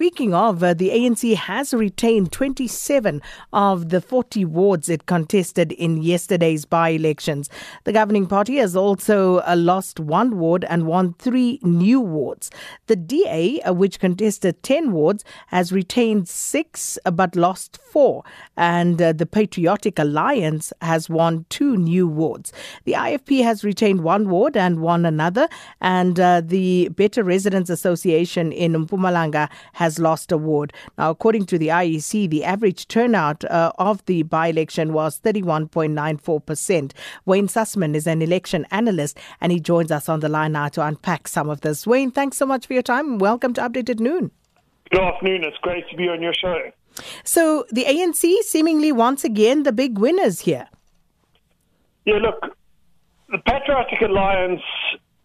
speaking of, uh, the ANC has retained 27 of the 40 wards it contested in yesterday's by elections. The governing party has also uh, lost one ward and won three new wards. The DA, uh, which contested 10 wards, has retained six uh, but lost four. And uh, the Patriotic Alliance has won two new wards. The IFP has retained one ward and won another. And uh, the Better Residents Association in Mpumalanga has lost a ward. Now, according to the IEC, the average turnout uh, of the by election was 31.94%. Wayne Sussman is an election analyst and he joins us on the line now to unpack some of this. Wayne, thanks so much for your time. Welcome to Updated Noon. Good afternoon. It's great to be on your show. So, the ANC seemingly once again the big winners here. Yeah, look, the Patriotic Alliance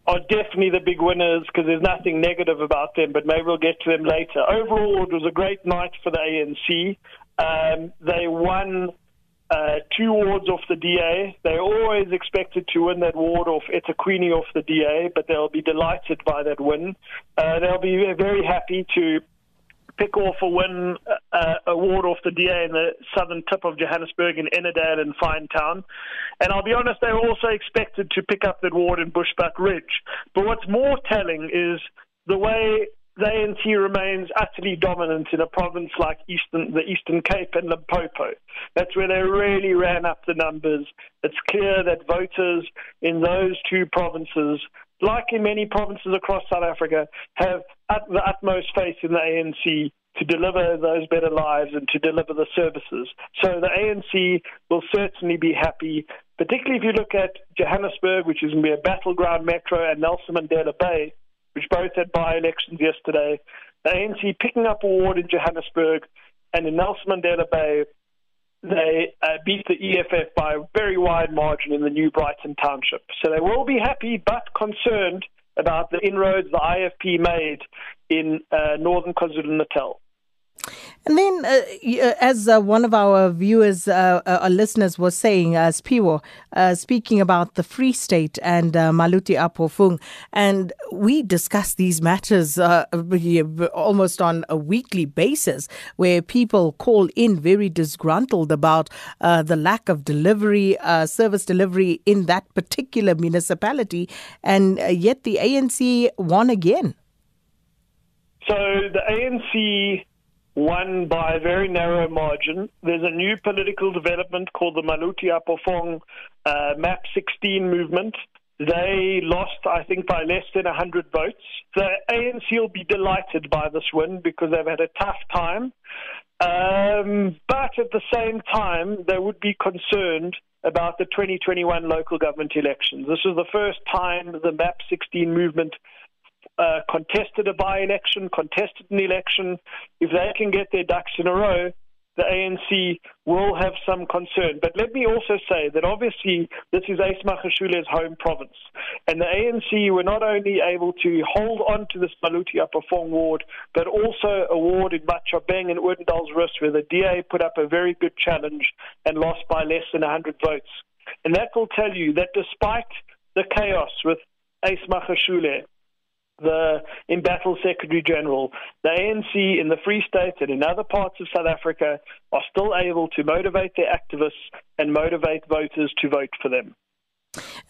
are definitely the big winners because there's nothing negative about them, but maybe we'll get to them later. Overall, it was a great night for the ANC. Um, they won uh, two wards off the DA. They're always expected to win that ward off eThekwini off the DA, but they'll be delighted by that win. Uh, they'll be very happy to pick off a win uh, award off the DA in the southern tip of Johannesburg in Ennerdale and Finetown. And I'll be honest, they were also expected to pick up that award in Bushbuckridge. But what's more telling is the way the ANC remains utterly dominant in a province like Eastern, the Eastern Cape and Limpopo. That's where they really ran up the numbers. It's clear that voters in those two provinces like in many provinces across South Africa, have at the utmost faith in the ANC to deliver those better lives and to deliver the services. So the ANC will certainly be happy, particularly if you look at Johannesburg, which is going to be a battleground metro, and Nelson Mandela Bay, which both had by elections yesterday. The ANC picking up a ward in Johannesburg and in Nelson Mandela Bay, they uh, beat the EFF by a very wide margin in the New Brighton Township. So they will be happy but concerned about the inroads the IFP made in uh, northern KwaZulu Natal. And then, uh, uh, as uh, one of our viewers, uh, uh, our listeners was saying, as Piwo, uh, speaking about the Free State and uh, Maluti-a-Phofung, and we discuss these matters almost on a weekly basis, where people call in very disgruntled about the lack of delivery, service delivery in that particular municipality, and yet the ANC won again. So the ANC won by a very narrow margin. There's a new political development called the Maluti-a-Phofung uh, MAP 16 movement. They lost, I think, by less than 100 votes. The ANC will be delighted by this win because they've had a tough time. Um, but at the same time, they would be concerned about the 2021 local government elections. This is the first time the MAP 16 movement uh, contested a by election, contested an election, if they can get their ducks in a row, the ANC will have some concern. But let me also say that obviously this is Ace Magashule's home province. And the ANC were not only able to hold on to this Maluti Fong ward, but also a ward in and Odendalsrus where the DA put up a very good challenge and lost by less than 100 votes. And that will tell you that despite the chaos with Ace Magashule, the embattled Secretary General, the ANC in the Free State and in other parts of South Africa are still able to motivate their activists and motivate voters to vote for them.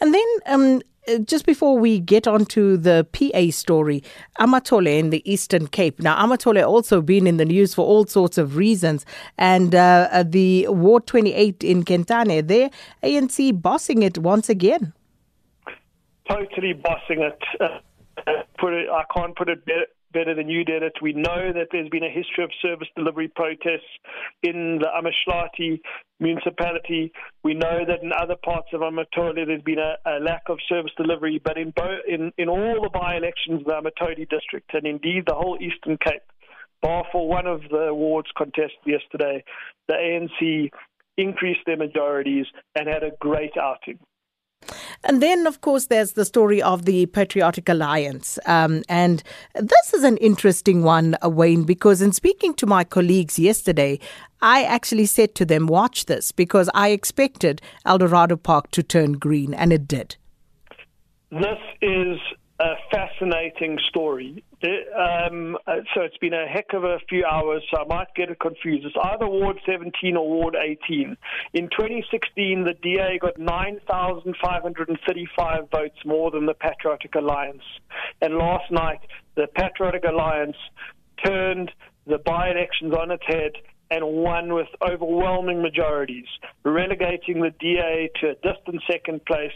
And then, um, just before we get on to the PA story, Amatole in the Eastern Cape. Now, Amatole also been in the news for all sorts of reasons. And uh, uh the Ward 28 in Kentane, there, ANC bossing it once again. Totally bossing it. Put it, I can't put it better, better than you did it. We know that there's been a history of service delivery protests in the Amahlathi municipality. We know that in other parts of Amatole there's been a, a lack of service delivery, but in, in, in all the by-elections in the Amatole district, and indeed the whole Eastern Cape, bar for one of the awards contested yesterday, the ANC increased their majorities and had a great outing. And then, of course, there's the story of the Patriotic Alliance. Um, and this is an interesting one, uh, Wayne, because in speaking to my colleagues yesterday, I actually said to them, watch this, because I expected Eldorado Park to turn green, and it did. This is a fascinating story. Um, uh, so it's been a heck of a few hours, so I might get it confused. It's either Ward 17 or Ward 18. In 2016, the DA got 9,535 votes more than the Patriotic Alliance. And last night, the Patriotic Alliance turned the by elections on its head and won with overwhelming majorities, relegating the DA to a distant second place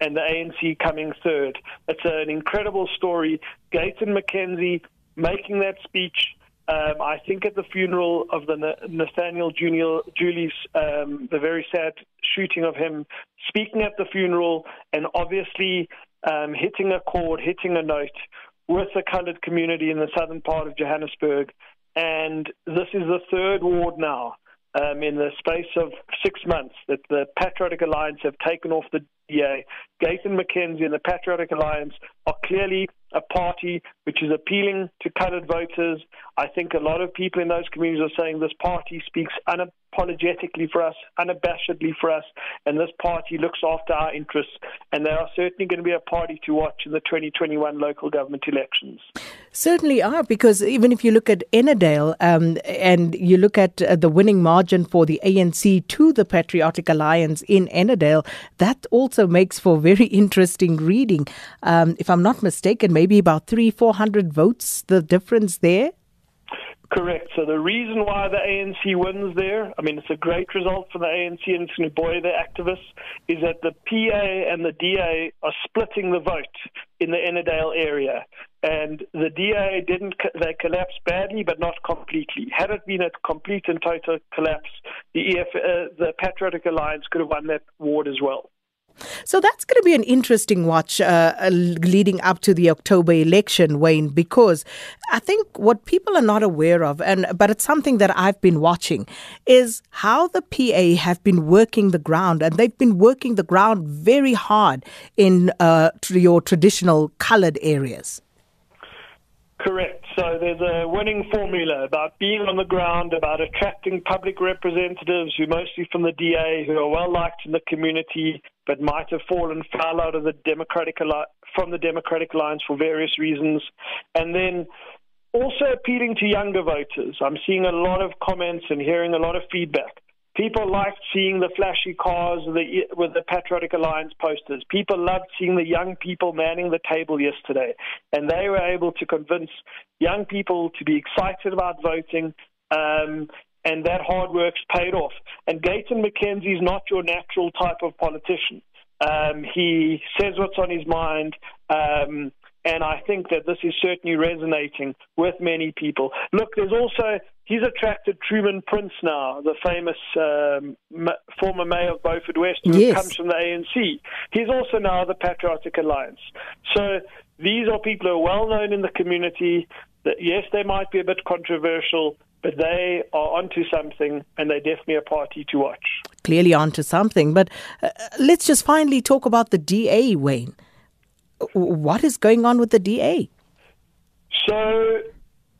and the ANC coming third. It's an incredible story. Gayton McKenzie making that speech. Um, I think at the funeral of the Nathaniel Junior, Julies, um, the very sad shooting of him, speaking at the funeral and obviously um, hitting a chord, hitting a note with the coloured community in the southern part of Johannesburg. And this is the third ward now um, in the space of six months that the Patriotic Alliance have taken off the DA. Gayton McKenzie and the Patriotic Alliance are clearly a party which is appealing to coloured voters. I think a lot of people in those communities are saying this party speaks unapologetically for us, unabashedly for us, and this party looks after our interests. And they are certainly going to be a party to watch in the 2021 local government elections. Certainly are, because even if you look at Ennerdale um, and you look at uh, the winning margin for the ANC to the Patriotic Alliance in Ennerdale, that also makes for very interesting reading. Um, if I'm not mistaken, maybe about three, four hundred votes, the difference there? Correct. So the reason why the ANC wins there, I mean, it's a great result for the ANC and it's going to buoy the activists, is that the PA and the DA are splitting the vote in the Ennerdale area. And the DA didn't, they collapsed badly, but not completely. Had it been a complete and total collapse, the, EF, uh, the Patriotic Alliance could have won that ward as well. So that's going to be an interesting watch uh, uh, leading up to the October election, Wayne, because I think what people are not aware of, and but it's something that I've been watching, is how the PA have been working the ground, and they've been working the ground very hard in uh, your traditional coloured areas. Correct. So there's a winning formula about being on the ground, about attracting public representatives who mostly from the DA, who are well liked in the community, but might have fallen foul out of the Democratic from the Democratic Alliance for various reasons, and then also appealing to younger voters. I'm seeing a lot of comments and hearing a lot of feedback People liked seeing the flashy cars with the, with the Patriotic Alliance posters. People loved seeing the young people manning the table yesterday. And they were able to convince young people to be excited about voting. Um, and that hard work's paid off. And Gayton McKenzie is not your natural type of politician. Um, he says what's on his mind. Um, and I think that this is certainly resonating with many people. Look, there's also he's attracted Truman Prince now, the famous um, former mayor of Beaufort West, who yes. comes from the ANC. He's also now the Patriotic Alliance. So these are people who are well known in the community. That yes, they might be a bit controversial, but they are onto something, and they're definitely a party to watch. Clearly onto something. But uh, let's just finally talk about the DA, Wayne what is going on with the DA? So,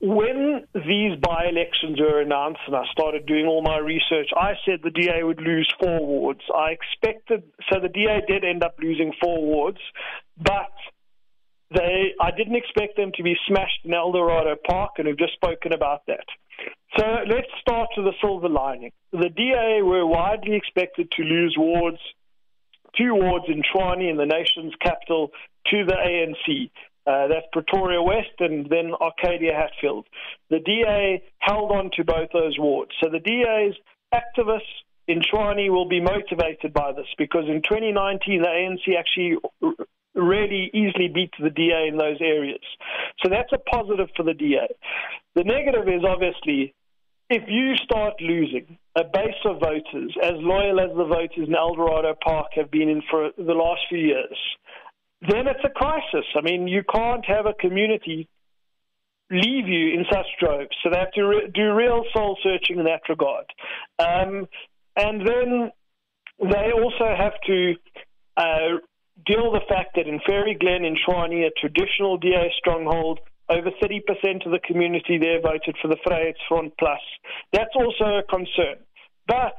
when these by elections were announced and I started doing all my research, I said the DA would lose four wards. I expected, so the DA did end up losing four wards, but they, I didn't expect them to be smashed in Eldorado Park, and we've just spoken about that. So let's start with the silver lining. The DA were widely expected to lose wards, two wards in Tshwane, in the nation's capital, to the ANC. Uh, that's Pretoria West and then Arcadia Hatfield. The DA held on to both those wards. So the DA's activists in Tshwane will be motivated by this because in 2019 the ANC actually really easily beat the DA in those areas. So that's a positive for the DA. The negative is obviously if you start losing a base of voters as loyal as the voters in Eldorado Park have been in for the last few years, then it's a crisis. I mean, you can't have a community leave you in such droves. So they have to re- do real soul searching in that regard. Um, and then they also have to uh, deal with the fact that in Faerie Glen, in Tshwane, a traditional DA stronghold, over 30% of the community there voted for the Vryheidsfront Plus. That's also a concern. But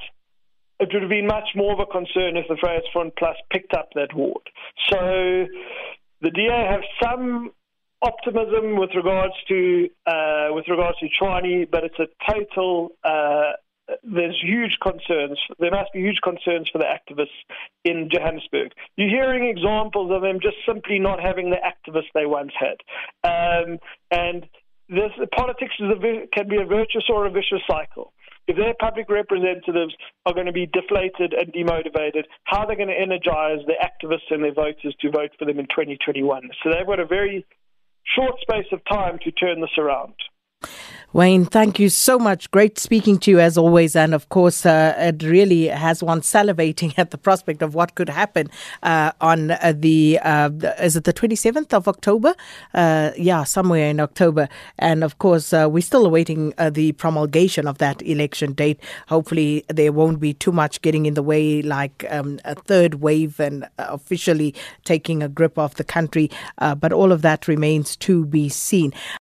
it would have been much more of a concern if the Vryheidsfront Plus picked up that ward. So The DA have some optimism with regards to uh, with regards to Tshwane, but it's a total. Uh, there's huge concerns. There must be huge concerns for the activists in Johannesburg. You're hearing examples of them just simply not having the activists they once had, um, and this politics a, can be a virtuous or a vicious cycle. If their public representatives are going to be deflated and demotivated, how are they going to energize their activists and their voters to vote for them in 2021? So they've got a very short space of time to turn this around. Wayne, thank you so much. Great speaking to you as always. And of course, uh, it really has one salivating at the prospect of what could happen uh, on uh, the, uh, is it the 27th of October? Uh, yeah, somewhere in October. And of course, uh, we're still awaiting the promulgation of that election date. Hopefully, there won't be too much getting in the way, like um, a third wave and officially taking a grip of the country. but all of that remains to be seen.